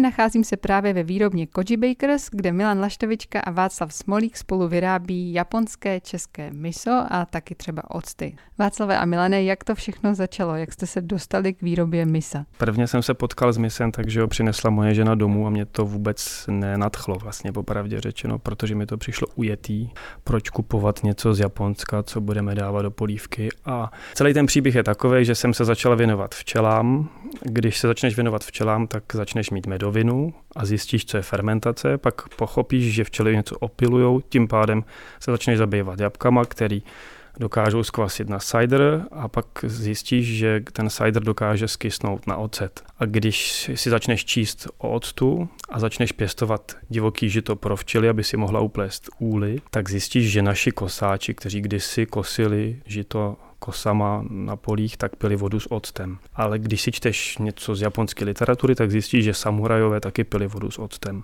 Nacházím se právě ve výrobně Koji Bakers, kde Milan Laštovička a Václav Smolík spolu vyrábí japonské, české miso a taky třeba octy. Václave a Milane, jak to všechno začalo? Jak jste se dostali k výrobě misa? Prvně jsem se potkal s misem, takže ho přinesla moje žena domů a mě to vůbec nenadchlo vlastně popravdě řečeno, protože mi to přišlo ujetý. Proč kupovat něco z Japonska, co budeme dávat do polívky? A celý ten příběh je takový, že jsem se začal věnovat včelám. Když se začneš věnovat včelám, tak začneš mít medový ledovinu a zjistíš, co je fermentace, pak pochopíš, že včely něco opilujou, tím pádem se začneš zabývat jabkama, který dokážou skvasit na cider a pak zjistíš, že ten cider dokáže skysnout na ocet. A když si začneš číst o octu a začneš pěstovat divoký žito pro včely, aby si mohla uplést úly, tak zjistíš, že naši kosáči, kteří kdysi kosili žito kosama na polích, tak pili vodu s octem. Ale když si čteš něco z japonské literatury, tak zjistíš, že samurajové taky pili vodu s octem.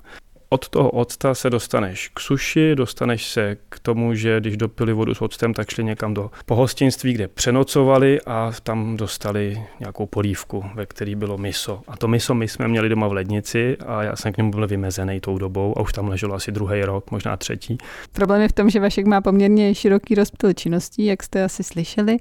Od toho octa se dostaneš k suši, dostaneš se k tomu, že když dopili vodu s octem, tak šli někam do pohostinství, kde přenocovali a tam dostali nějakou polívku, ve které bylo miso. A to miso my jsme měli doma v lednici a já jsem k němu byl vymezený tou dobou a už tam leželo asi druhý rok, možná třetí. Problém je v tom, že Vašek má poměrně široký rozptyl činností, jak jste asi slyšeli.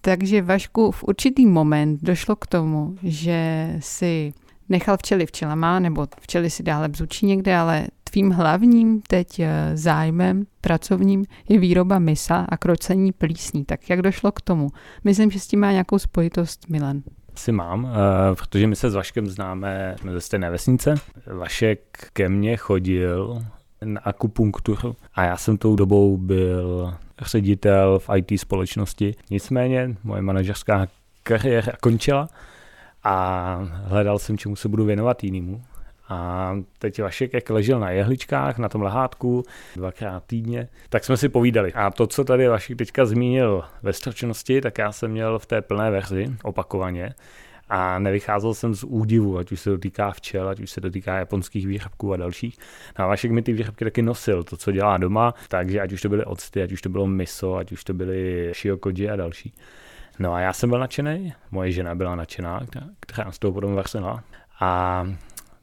Takže Vašku v určitý moment došlo k tomu, že si nechal včely včelama, nebo včely si dále bzučí někde, ale tvým hlavním teď eh, zájmem pracovním je výroba misa a krocení plísní. Tak jak došlo k tomu? Myslím, že s tím má nějakou spojitost Milan. Asi mám, uh, protože my se s Vaškem známe ze stejné vesnice. Vašek ke mně chodil na akupunkturu a já jsem tou dobou byl ředitel v IT společnosti. Nicméně moje manažerská kariéra končila a hledal jsem, čemu se budu věnovat jinému. A teď Vašek, jak ležel na jehličkách, na tom lehátku, dvakrát týdně, tak jsme si povídali. A to, co tady Vašek teďka zmínil ve stručnosti, tak já jsem měl v té plné verzi opakovaně. A nevycházel jsem z údivu, ať už se dotýká včel, ať už se dotýká japonských výrobků a dalších. No a Vašek mi ty výrobky taky nosil, to, co dělá doma, takže ať už to byly octy, ať už to bylo miso, ať už to byly shiokoji a další. No a já jsem byl nadšený, moje žena byla nadšená, která nás toho potom vrsela. A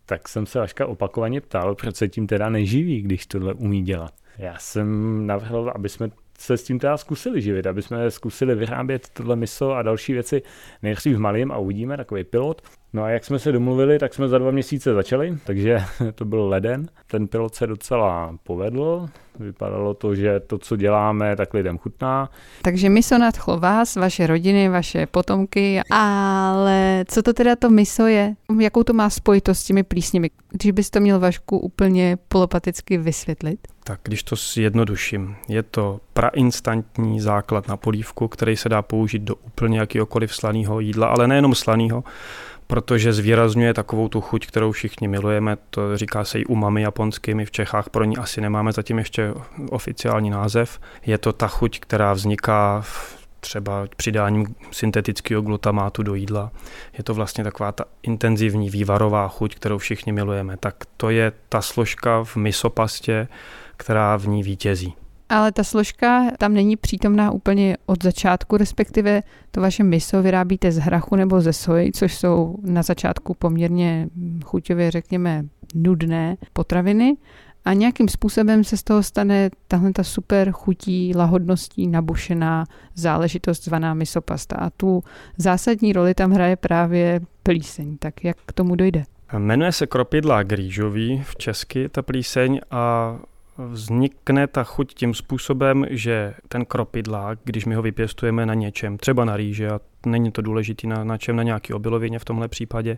tak jsem se Vaška opakovaně ptal, proč se tím teda neživí, když tohle umí dělat. Já jsem navrhl, aby jsme se s tím teda zkusili živit, aby jsme zkusili vyrábět tohle miso a další věci nejdřív v malým a uvidíme, takový pilot. No a jak jsme se domluvili, tak jsme za dva měsíce začali, takže to byl leden. Ten pilot se docela povedl, vypadalo to, že to, co děláme, tak lidem chutná. Takže miso nadchlo vás, vaše rodiny, vaše potomky, ale co to teda to miso je? Jakou to má spojitost s těmi plísněmi? Když bys to měl Vašku úplně polopaticky vysvětlit? Tak když to zjednoduším, je to prainstantní základ na polívku, který se dá použít do úplně jakýkoliv slaného jídla, ale nejenom slaného, protože zvýrazňuje takovou tu chuť, kterou všichni milujeme. To říká se i umami japonský, my v Čechách pro ní asi nemáme zatím ještě oficiální název. Je to ta chuť, která vzniká třeba přidáním syntetického glutamátu do jídla. Je to vlastně taková ta intenzivní vývarová chuť, kterou všichni milujeme. Tak to je ta složka v misopastě, která v ní vítězí. Ale ta složka tam není přítomná úplně od začátku, respektive to vaše miso vyrábíte z hrachu nebo ze soji, což jsou na začátku poměrně chuťově, řekněme, nudné potraviny. A nějakým způsobem se z toho stane tahle ta super chutí, lahodností nabušená záležitost zvaná misopasta. A tu zásadní roli tam hraje právě plíseň. Tak jak k tomu dojde? Jmenuje se kropidla grýžový v česky ta plíseň a vznikne ta chuť tím způsobem, že ten kropidlák, když my ho vypěstujeme na něčem, třeba na rýže, a není to důležité na, na čem, na nějaký obilovině v tomhle případě,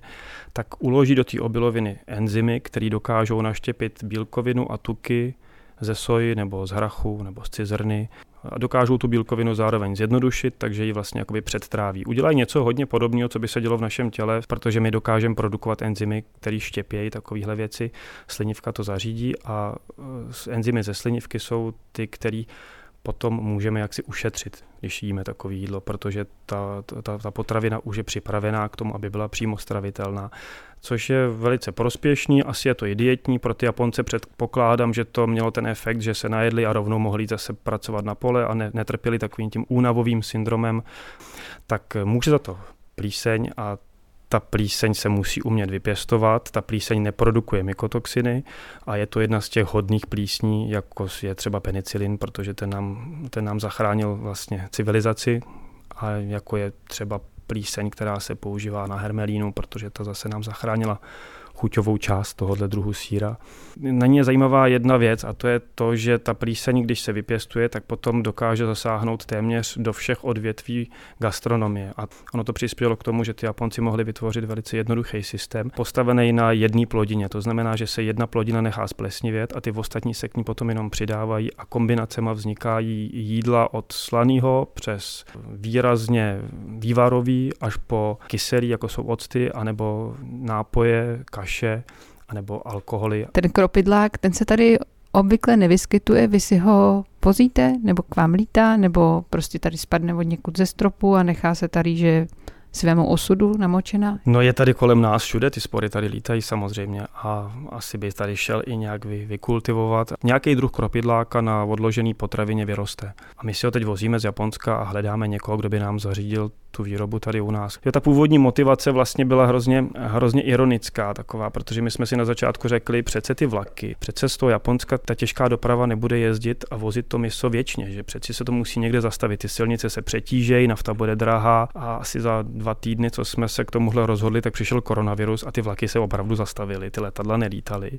tak uloží do té obiloviny enzymy, které dokážou naštěpit bílkovinu a tuky ze soji nebo z hrachu nebo z cizrny a dokážou tu bílkovinu zároveň zjednodušit, takže ji vlastně jakoby předtráví. Udělají něco hodně podobného, co by se dělo v našem těle, protože my dokážeme produkovat enzymy, které štěpějí takovéhle věci. Slinivka to zařídí a e, enzymy ze slinivky jsou ty, které potom můžeme jaksi ušetřit, když jíme takové jídlo, protože ta, ta, ta potravina už je připravená k tomu, aby byla přímo stravitelná což je velice prospěšný, asi je to i dietní, pro ty Japonce předpokládám, že to mělo ten efekt, že se najedli a rovnou mohli zase pracovat na pole a ne, netrpěli takovým tím únavovým syndromem, tak může za to plíseň a ta plíseň se musí umět vypěstovat, ta plíseň neprodukuje mykotoxiny a je to jedna z těch hodných plísní, jako je třeba penicilin, protože ten nám, ten nám zachránil vlastně civilizaci a jako je třeba plíseň, která se používá na hermelínu, protože ta zase nám zachránila chuťovou část tohohle druhu síra. Na ní je zajímavá jedna věc a to je to, že ta plíseň, když se vypěstuje, tak potom dokáže zasáhnout téměř do všech odvětví gastronomie. A ono to přispělo k tomu, že ty Japonci mohli vytvořit velice jednoduchý systém, postavený na jedné plodině. To znamená, že se jedna plodina nechá splesnivět a ty ostatní se k ní potom jenom přidávají a kombinacema vznikají jídla od slaného přes výrazně vývarový až po kyselý, jako jsou octy, anebo nápoje, kaš kaše anebo alkoholy. Ten kropidlák, ten se tady obvykle nevyskytuje, vy si ho vozíte, nebo k vám lítá, nebo prostě tady spadne od někud ze stropu a nechá se tady, že svému osudu namočena? No je tady kolem nás všude, ty spory tady lítají samozřejmě a asi by tady šel i nějak vy, vykultivovat. Nějaký druh kropidláka na odložený potravině vyroste. A my si ho teď vozíme z Japonska a hledáme někoho, kdo by nám zařídil tu výrobu tady u nás. Jo, ta původní motivace vlastně byla hrozně, hrozně ironická taková, protože my jsme si na začátku řekli, přece ty vlaky, přece z toho Japonska ta těžká doprava nebude jezdit a vozit to město věčně, že přeci se to musí někde zastavit. Ty silnice se přetížejí, nafta bude drahá a asi za dva týdny, co jsme se k tomuhle rozhodli, tak přišel koronavirus a ty vlaky se opravdu zastavily, ty letadla nelítaly.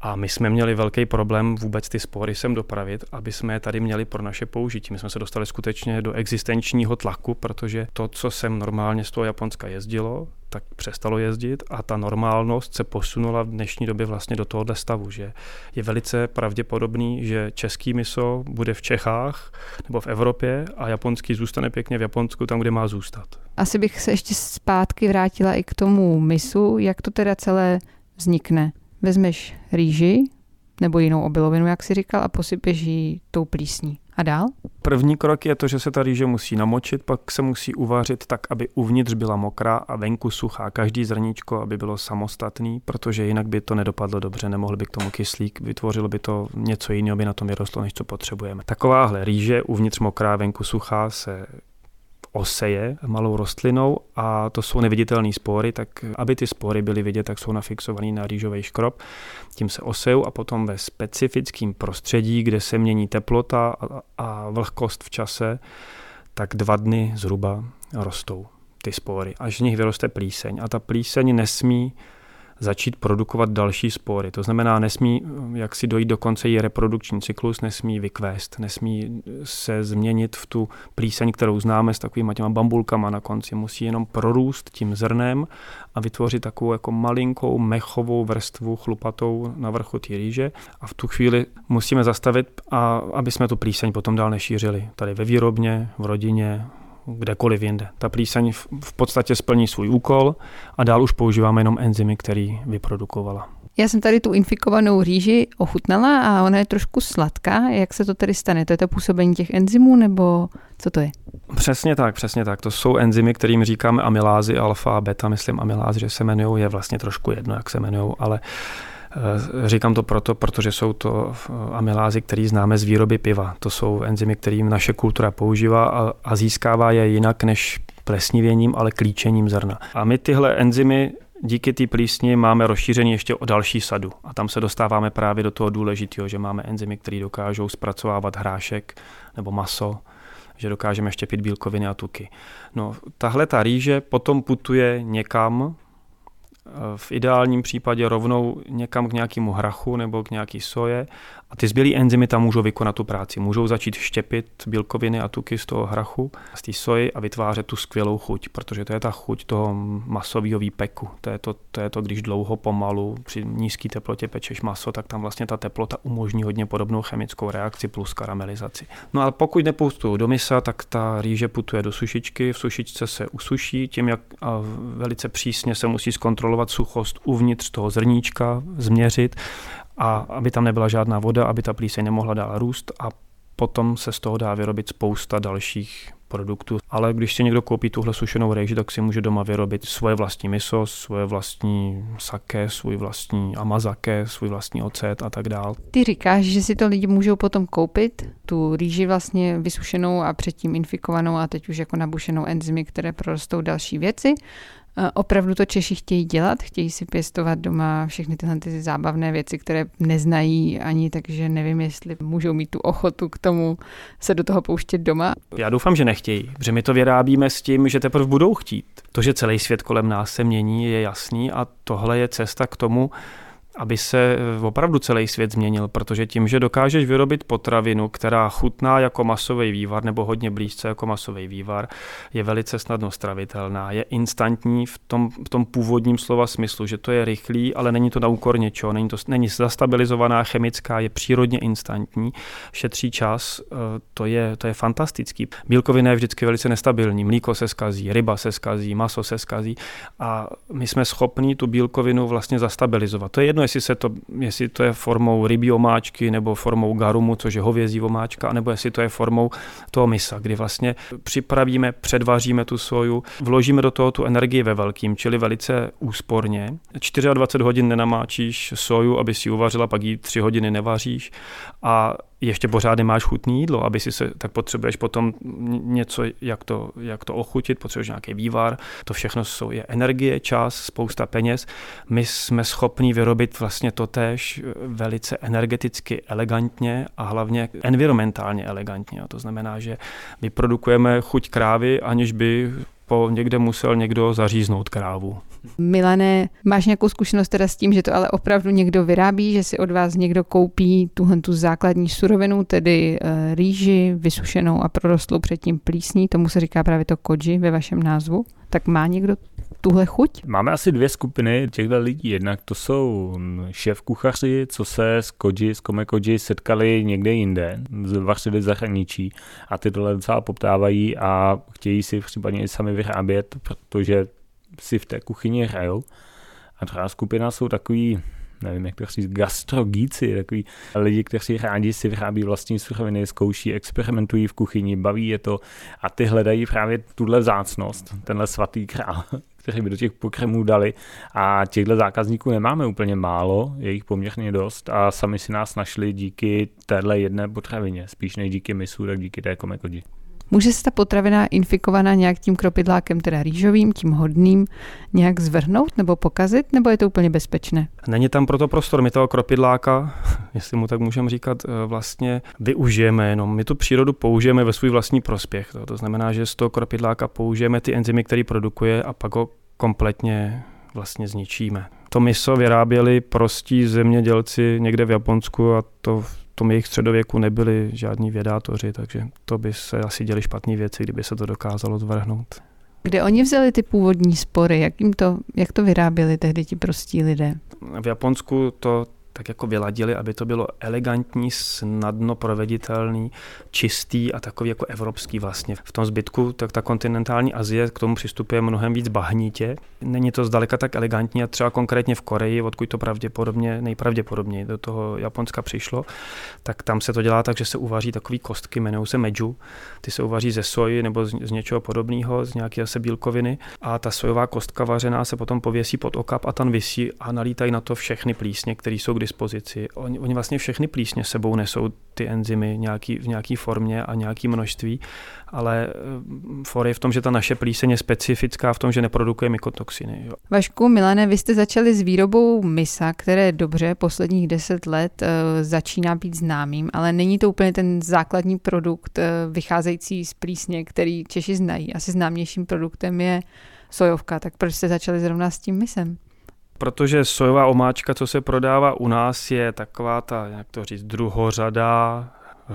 A my jsme měli velký problém vůbec ty spory sem dopravit, aby jsme je tady měli pro naše použití. My jsme se dostali skutečně do existenčního tlaku, protože to, co sem normálně z toho Japonska jezdilo, tak přestalo jezdit a ta normálnost se posunula v dnešní době vlastně do tohohle stavu, že je velice pravděpodobný, že český miso bude v Čechách nebo v Evropě a japonský zůstane pěkně v Japonsku tam, kde má zůstat. Asi bych se ještě zpátky vrátila i k tomu misu, jak to teda celé vznikne. Vezmeš rýži nebo jinou obilovinu, jak si říkal, a posypeš ji tou plísní. A dál? První krok je to, že se ta rýže musí namočit, pak se musí uvařit tak, aby uvnitř byla mokrá a venku suchá. Každý zrníčko, aby bylo samostatný, protože jinak by to nedopadlo dobře, nemohl by k tomu kyslík, vytvořilo by to něco jiného, by na tom vyrostlo, než co potřebujeme. Takováhle rýže, uvnitř mokrá, venku suchá, se oseje malou rostlinou a to jsou neviditelné spory, tak aby ty spory byly vidět, tak jsou nafixované na rýžový škrob. Tím se osejou a potom ve specifickém prostředí, kde se mění teplota a vlhkost v čase, tak dva dny zhruba rostou ty spory, až z nich vyroste plíseň. A ta plíseň nesmí začít produkovat další spory. To znamená, nesmí jak si dojít do konce její reprodukční cyklus, nesmí vykvést, nesmí se změnit v tu plíseň, kterou známe s takovými těma bambulkama na konci. Musí jenom prorůst tím zrnem a vytvořit takovou jako malinkou mechovou vrstvu chlupatou na vrchu té rýže a v tu chvíli musíme zastavit, a aby jsme tu plíseň potom dál nešířili. Tady ve výrobně, v rodině, kdekoliv jinde. Ta plíseň v podstatě splní svůj úkol a dál už používáme jenom enzymy, který vyprodukovala. Já jsem tady tu infikovanou rýži ochutnala a ona je trošku sladká. Jak se to tedy stane? To je to působení těch enzymů nebo co to je? Přesně tak, přesně tak. To jsou enzymy, kterým říkáme amylázy alfa a beta, myslím amyláz, že se jmenují, je vlastně trošku jedno, jak se jmenují, ale Eh, říkám to proto, protože jsou to eh, amylázy, které známe z výroby piva. To jsou enzymy, kterým naše kultura používá a, získává je jinak než plesnivěním, ale klíčením zrna. A my tyhle enzymy díky té plísni máme rozšíření ještě o další sadu. A tam se dostáváme právě do toho důležitého, že máme enzymy, které dokážou zpracovávat hrášek nebo maso, že dokážeme štěpit bílkoviny a tuky. No, tahle ta rýže potom putuje někam, v ideálním případě rovnou někam k nějakému hrachu nebo k nějaký soje a ty zbylé enzymy tam můžou vykonat tu práci. Můžou začít štěpit bílkoviny a tuky z toho hrachu, z té soji a vytvářet tu skvělou chuť, protože to je ta chuť toho masového výpeku. To je to, to je to, když dlouho pomalu při nízké teplotě pečeš maso, tak tam vlastně ta teplota umožní hodně podobnou chemickou reakci plus karamelizaci. No ale pokud nepoustuju do misa, tak ta rýže putuje do sušičky, v sušičce se usuší, tím jak velice přísně se musí zkontrolovat suchost uvnitř toho zrníčka, změřit a aby tam nebyla žádná voda, aby ta plíseň nemohla dál růst a potom se z toho dá vyrobit spousta dalších produktů. Ale když si někdo koupí tuhle sušenou rejži, tak si může doma vyrobit svoje vlastní miso, svoje vlastní sake, svůj vlastní amazake, svůj vlastní ocet a tak dál. Ty říkáš, že si to lidi můžou potom koupit, tu rýži vlastně vysušenou a předtím infikovanou a teď už jako nabušenou enzymy, které prorostou další věci. Opravdu to Češi chtějí dělat, chtějí si pěstovat doma všechny tyhle ty zábavné věci, které neznají ani, takže nevím, jestli můžou mít tu ochotu k tomu se do toho pouštět doma. Já doufám, že nechtějí, protože my to vyrábíme s tím, že teprve budou chtít. To, že celý svět kolem nás se mění, je jasný a tohle je cesta k tomu, aby se eh, opravdu celý svět změnil, protože tím, že dokážeš vyrobit potravinu, která chutná jako masový vývar nebo hodně blízce jako masový vývar, je velice snadno stravitelná, je instantní v tom, v tom původním slova smyslu, že to je rychlý, ale není to na úkor něčeho, není to není zastabilizovaná chemická, je přírodně instantní, šetří čas, eh, to je, to je fantastický. Bílkovina je vždycky velice nestabilní, mlíko se skazí, ryba se skazí, maso se skazí a my jsme schopni tu bílkovinu vlastně zastabilizovat. To je jedno, jestli, se to, jestli to je formou rybí omáčky nebo formou garumu, což je hovězí omáčka, nebo jestli to je formou toho misa, kdy vlastně připravíme, předvaříme tu soju, vložíme do toho tu energii ve velkým, čili velice úsporně. 24 hodin nenamáčíš soju, aby si uvařila, pak ji 3 hodiny nevaříš a ještě pořád nemáš chutný jídlo, aby si se, tak potřebuješ potom něco, jak to, jak to ochutit, potřebuješ nějaký vývar, to všechno jsou, je energie, čas, spousta peněz. My jsme schopni vyrobit vlastně to tež velice energeticky elegantně a hlavně environmentálně elegantně. A to znamená, že my produkujeme chuť krávy, aniž by po někde musel někdo zaříznout krávu. Milané, máš nějakou zkušenost teda s tím, že to ale opravdu někdo vyrábí, že si od vás někdo koupí tuhle tu základní surovinu, tedy uh, rýži vysušenou a prorostlou předtím plísní, tomu se říká právě to koji ve vašem názvu. Tak má někdo tuhle chuť? Máme asi dvě skupiny těchto lidí. Jednak to jsou šéf kuchaři, co se s koji, s kome koji setkali někde jinde, vařili zahraničí a ty tohle docela poptávají a chtějí si případně i sami vyrábět, protože si v té kuchyni hrajou. A druhá skupina jsou takový nevím, jak to říct, gastrogíci, takový lidi, kteří rádi si vyrábí vlastní suroviny, zkouší, experimentují v kuchyni, baví je to a ty hledají právě tuhle vzácnost, tenhle svatý král, který by do těch pokrmů dali a těchto zákazníků nemáme úplně málo, je jich poměrně dost a sami si nás našli díky téhle jedné potravině, spíš než díky misu, tak díky té komekodi. Může se ta potravina infikovaná nějak tím kropidlákem, teda rýžovým, tím hodným, nějak zvrhnout nebo pokazit, nebo je to úplně bezpečné? Není tam proto prostor. My toho kropidláka, jestli mu tak můžeme říkat, eh, vlastně využijeme jenom. My tu přírodu použijeme ve svůj vlastní prospěch. To znamená, že z toho kropidláka použijeme ty enzymy, které produkuje a pak ho kompletně vlastně zničíme. To miso vyráběli prostí zemědělci někde v Japonsku a to tom jejich středověku nebyli žádní vědátoři, takže to by se asi děli špatné věci, kdyby se to dokázalo zvrhnout. Kde oni vzali ty původní spory? Jak, jim to, jak to vyráběli tehdy ti prostí lidé? V Japonsku to tak jako vyladili, aby to bylo elegantní, snadno proveditelný, čistý a takový jako evropský vlastně. V tom zbytku tak ta kontinentální Azie k tomu přistupuje mnohem víc bahnitě. Není to zdaleka tak elegantní a třeba konkrétně v Koreji, odkud to pravděpodobně, nejpravděpodobněji do toho Japonska přišlo, tak tam se to dělá tak, že se uvaří takový kostky, jmenují se meju. Ty se uvaří ze soji nebo z, z něčeho podobného, z nějaké zase bílkoviny a ta sojová kostka vařená se potom pověsí pod okap a tam visí a nalítají na to všechny plísně, které jsou k dispozici. Oni, oni vlastně všechny plísně sebou nesou ty enzymy nějaký, v nějaké formě a nějaké množství, ale eh, for je v tom, že ta naše plíseň je specifická v tom, že neprodukuje mykotoxiny. Jo. Vašku, Milane, vy jste začali s výrobou misa, které dobře posledních deset let uh, začíná být známým, ale není to úplně ten základní produkt uh, vycházející z plísně, který Češi znají. Asi známějším produktem je sojovka, tak proč jste začali zrovna s tím misem? Protože sojová omáčka, co se prodává u nás, je taková ta, jak to říct, druhořada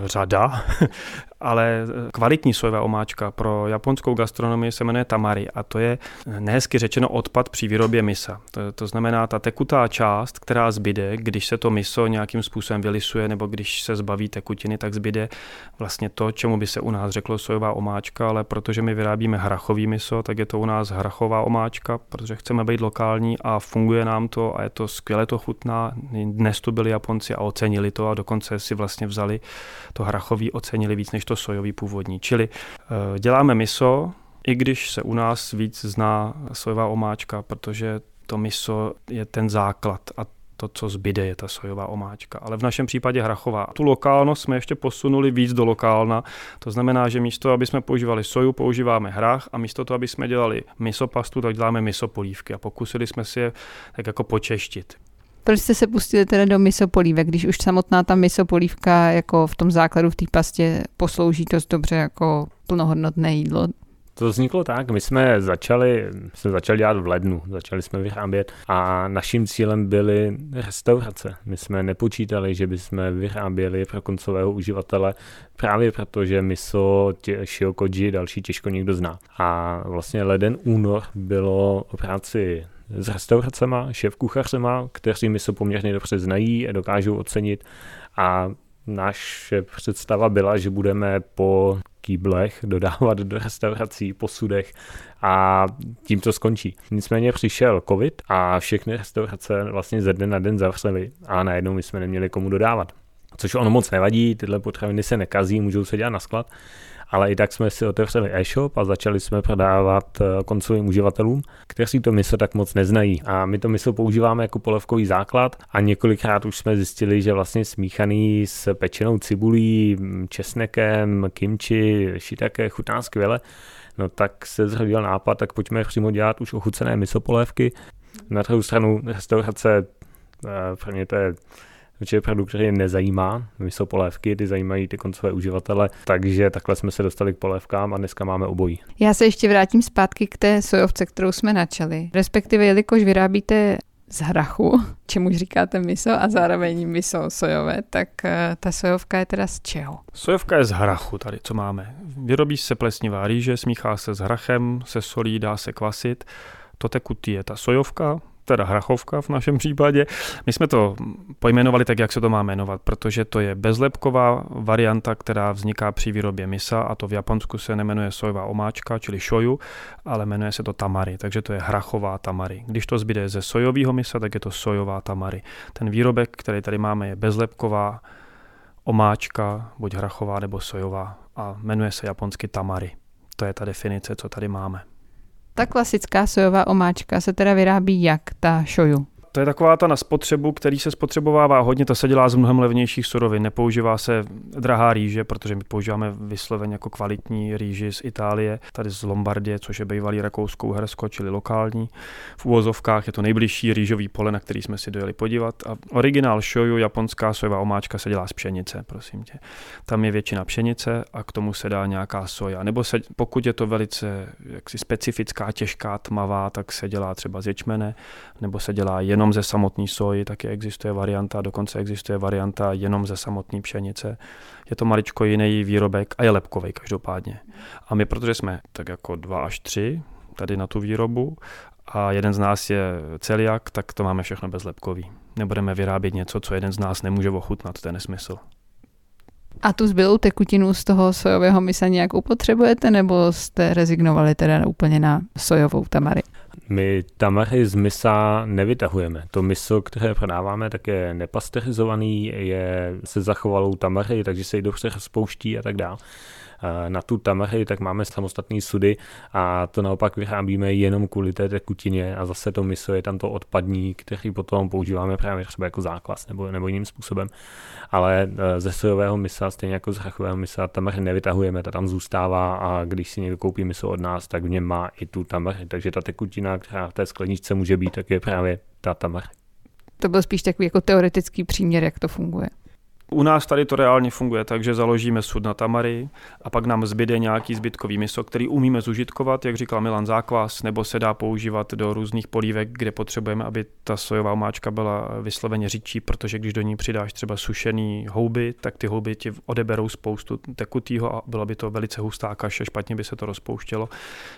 řada ale kvalitní sojová omáčka pro japonskou gastronomii se jmenuje tamari a to je nehezky řečeno odpad při výrobě misa. To, to znamená ta tekutá část, která zbyde, když se to miso nějakým způsobem vylisuje nebo když se zbaví tekutiny, tak zbyde vlastně to, čemu by se u nás řeklo sojová omáčka, ale protože my vyrábíme hrachový miso, tak je to u nás hrachová omáčka, protože chceme být lokální a funguje nám to a je to skvěle to chutná. Dnes tu byli Japonci a ocenili to a dokonce si vlastně vzali to hrachový ocenili víc než to sojový původní. Čili eh, děláme miso, i když se u nás víc zná sojová omáčka, protože to miso je ten základ a to, co zbyde, je ta sojová omáčka. Ale v našem případě hrachová. Tu lokálnost jsme ještě posunuli víc do lokálna. To znamená, že místo, aby jsme používali soju, používáme hrách a místo toho, aby jsme dělali misopastu, tak děláme misopolívky a pokusili jsme si je tak jako počeštit. Proč jste se pustili teda do misopolívek, když už samotná ta misopolívka jako v tom základu v té pastě poslouží dost dobře jako plnohodnotné jídlo? To vzniklo tak, my jsme začali, jsme začali dělat v lednu, začali jsme vyrábět a naším cílem byly restaurace. My jsme nepočítali, že bychom vyráběli pro koncového uživatele právě proto, že miso, shiokoji, další těžko někdo zná. A vlastně leden, únor bylo o práci s restauracema, šéf kuchařema, kteří miso poměrně dobře znají a dokážou ocenit a naše představa byla, že budeme po kýblech dodávat do restaurací, posudech a tím to skončí. Nicméně přišel covid a všechny restaurace vlastně ze dne na den zavřely a najednou my jsme neměli komu dodávat. Což ono moc nevadí, tyhle potraviny se nekazí, můžou se dělat na sklad, ale i tak jsme si otevřeli e-shop a začali jsme prodávat eh, koncovým uživatelům, kteří to miso tak moc neznají. A my to miso používáme jako polevkový základ a několikrát už jsme zjistili, že vlastně smíchaný s pečenou cibulí, česnekem, kimči, shiitake chutná skvěle. No tak se zrodil nápad, tak pojďme přímo dělat už ochucené miso polévky. Na druhou stranu restaurace, eh, pro mě to je určitě produkt, který nezajímá. My jsou polévky, ty zajímají ty koncové uživatele, takže takhle jsme se dostali k polévkám a dneska máme obojí. Já se ještě vrátím zpátky k té sojovce, kterou jsme načali. Respektive, jelikož vyrábíte z hrachu, čemu říkáte miso a zároveň miso sojové, tak eh, ta sojovka je teda z čeho? Sojovka je z hrachu tady, co máme. Vyrobí se plesnivá rýže, smíchá se s hrachem, se solí, dá se kvasit. To tekutý je ta sojovka, teda hrachovka v našem případě. My jsme to pojmenovali tak, jak se to má jmenovat, protože to je bezlepková varianta, která vzniká při výrobě misa a to v Japonsku se nemenuje sojová omáčka, čili shoyu, ale jmenuje se to tamari, takže to je hrachová tamari. Když to zbyde ze sojového misa, tak je to sojová tamari. Ten výrobek, který tady máme, je bezlepková omáčka, buď hrachová nebo sojová a jmenuje se japonsky tamari. To je ta definice, co tady máme. Ta klasická sojová omáčka se teda vyrábí jak ta šoju? To je taková ta na spotřebu, který se spotřebovává hodně, to se dělá z mnohem levnějších surovin. Nepoužívá se drahá rýže, protože my používáme vysloveně jako kvalitní rýži z Itálie, tady z Lombardie, což je bývalý rakouskou hersko, čili lokální. V úvozovkách je to nejbližší rýžový pole, na který jsme si dojeli podívat. A originál shoyu, japonská sojová omáčka, se dělá z pšenice, prosím tě. Tam je většina pšenice a k tomu se dá nějaká soja. Nebo se, pokud je to velice jaksi specifická, těžká, tmavá, tak se dělá třeba z ječmene, nebo se dělá jenom jenom ze samotné soji, taky existuje varianta, dokonce existuje varianta jenom ze samotné pšenice. Je to maličko jiný výrobek a je lepkový každopádně. A my, protože jsme tak jako dva až tři tady na tu výrobu a jeden z nás je celiak, tak to máme všechno bezlepkový. Nebudeme vyrábět něco, co jeden z nás nemůže ochutnat, to je nesmysl. A tu zbylou tekutinu z toho sojového misa nějak upotřebujete, nebo jste rezignovali teda úplně na sojovou tamary? My tamary z misa nevytahujeme. To miso, které prodáváme, tak je nepasterizovaný, je se zachovalou tamary, takže se jí dobře rozpouští a tak dále na tu tamary, tak máme samostatné sudy a to naopak vyrábíme jenom kvůli té tekutině a zase to miso je tam to odpadní, který potom používáme právě třeba jako základ nebo, nebo jiným způsobem. Ale e, ze sojového misa, stejně jako z hrachového misa, tamary nevytahujeme, ta tam zůstává a když si někdo koupí miso od nás, tak v něm má i tu tamary. Takže ta tekutina, která v té skleničce může být, tak je právě ta tamary. To byl spíš takový jako teoretický příměr, jak to funguje. U nás tady to reálně funguje tak, že založíme sud na tamary a pak nám zbyde nějaký zbytkový miso, který umíme zužitkovat, jak říkal Milan Zákvas, nebo se dá používat do různých polívek, kde potřebujeme, aby ta sojová omáčka byla vysloveně řidčí, protože když do ní přidáš třeba sušený houby, tak ty houby ti odeberou spoustu tekutýho a byla by to velice hustá kaše, špatně by se to rozpouštělo.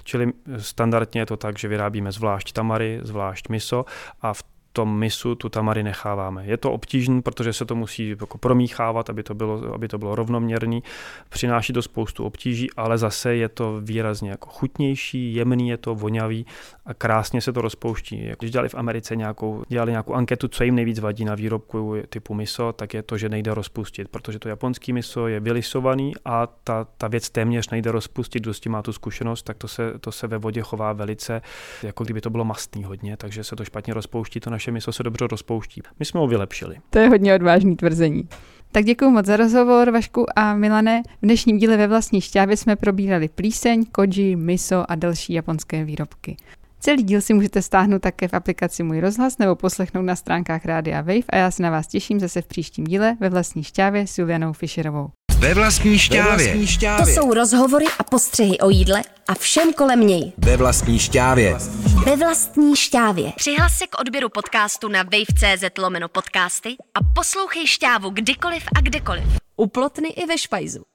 Čili standardně je to tak, že vyrábíme zvlášť tamary, zvlášť miso a v tom misu tu tamary necháváme. Je to obtížné, protože se to musí jako promíchávat, aby to bylo, aby to bylo rovnoměrný. Přináší to spoustu obtíží, ale zase je to výrazně jako chutnější, jemný je to, vonavý a krásně se to rozpouští. Když dělali v Americe nějakou, dělali nějakou anketu, co jim nejvíc vadí na výrobku typu miso, tak je to, že nejde rozpustit, protože to japonský miso je vylisovaný a ta, ta věc téměř nejde rozpustit, kdo s tím má tu zkušenost, tak to se, to se ve vodě chová velice, jako kdyby to bylo mastný hodně, takže se to špatně rozpouští, to naše miso se dobře rozpouští. My jsme ho vylepšili. To je hodně odvážný tvrzení. Tak děkuji moc za rozhovor, Vašku a Milane. V dnešním díle ve vlastní šťávě jsme probírali plíseň, koji, miso a další japonské výrobky. Celý díl si můžete stáhnout také v aplikaci Můj rozhlas nebo poslechnout na stránkách Rádia Wave a já se na vás těším zase v příštím díle ve vlastní šťávě s Julianou Fischerovou. Ve vlastní šťávě. Ve vlastní šťávě. To jsou rozhovory a postřehy o jídle a všem kolem něj. Ve vlastní šťávě. Ve vlastní šťávě. Přihlas se k odběru podcastu na wave.cz lomeno podcasty a poslouchej šťávu kdykoliv a kdekoliv. U plotny i ve špajzu.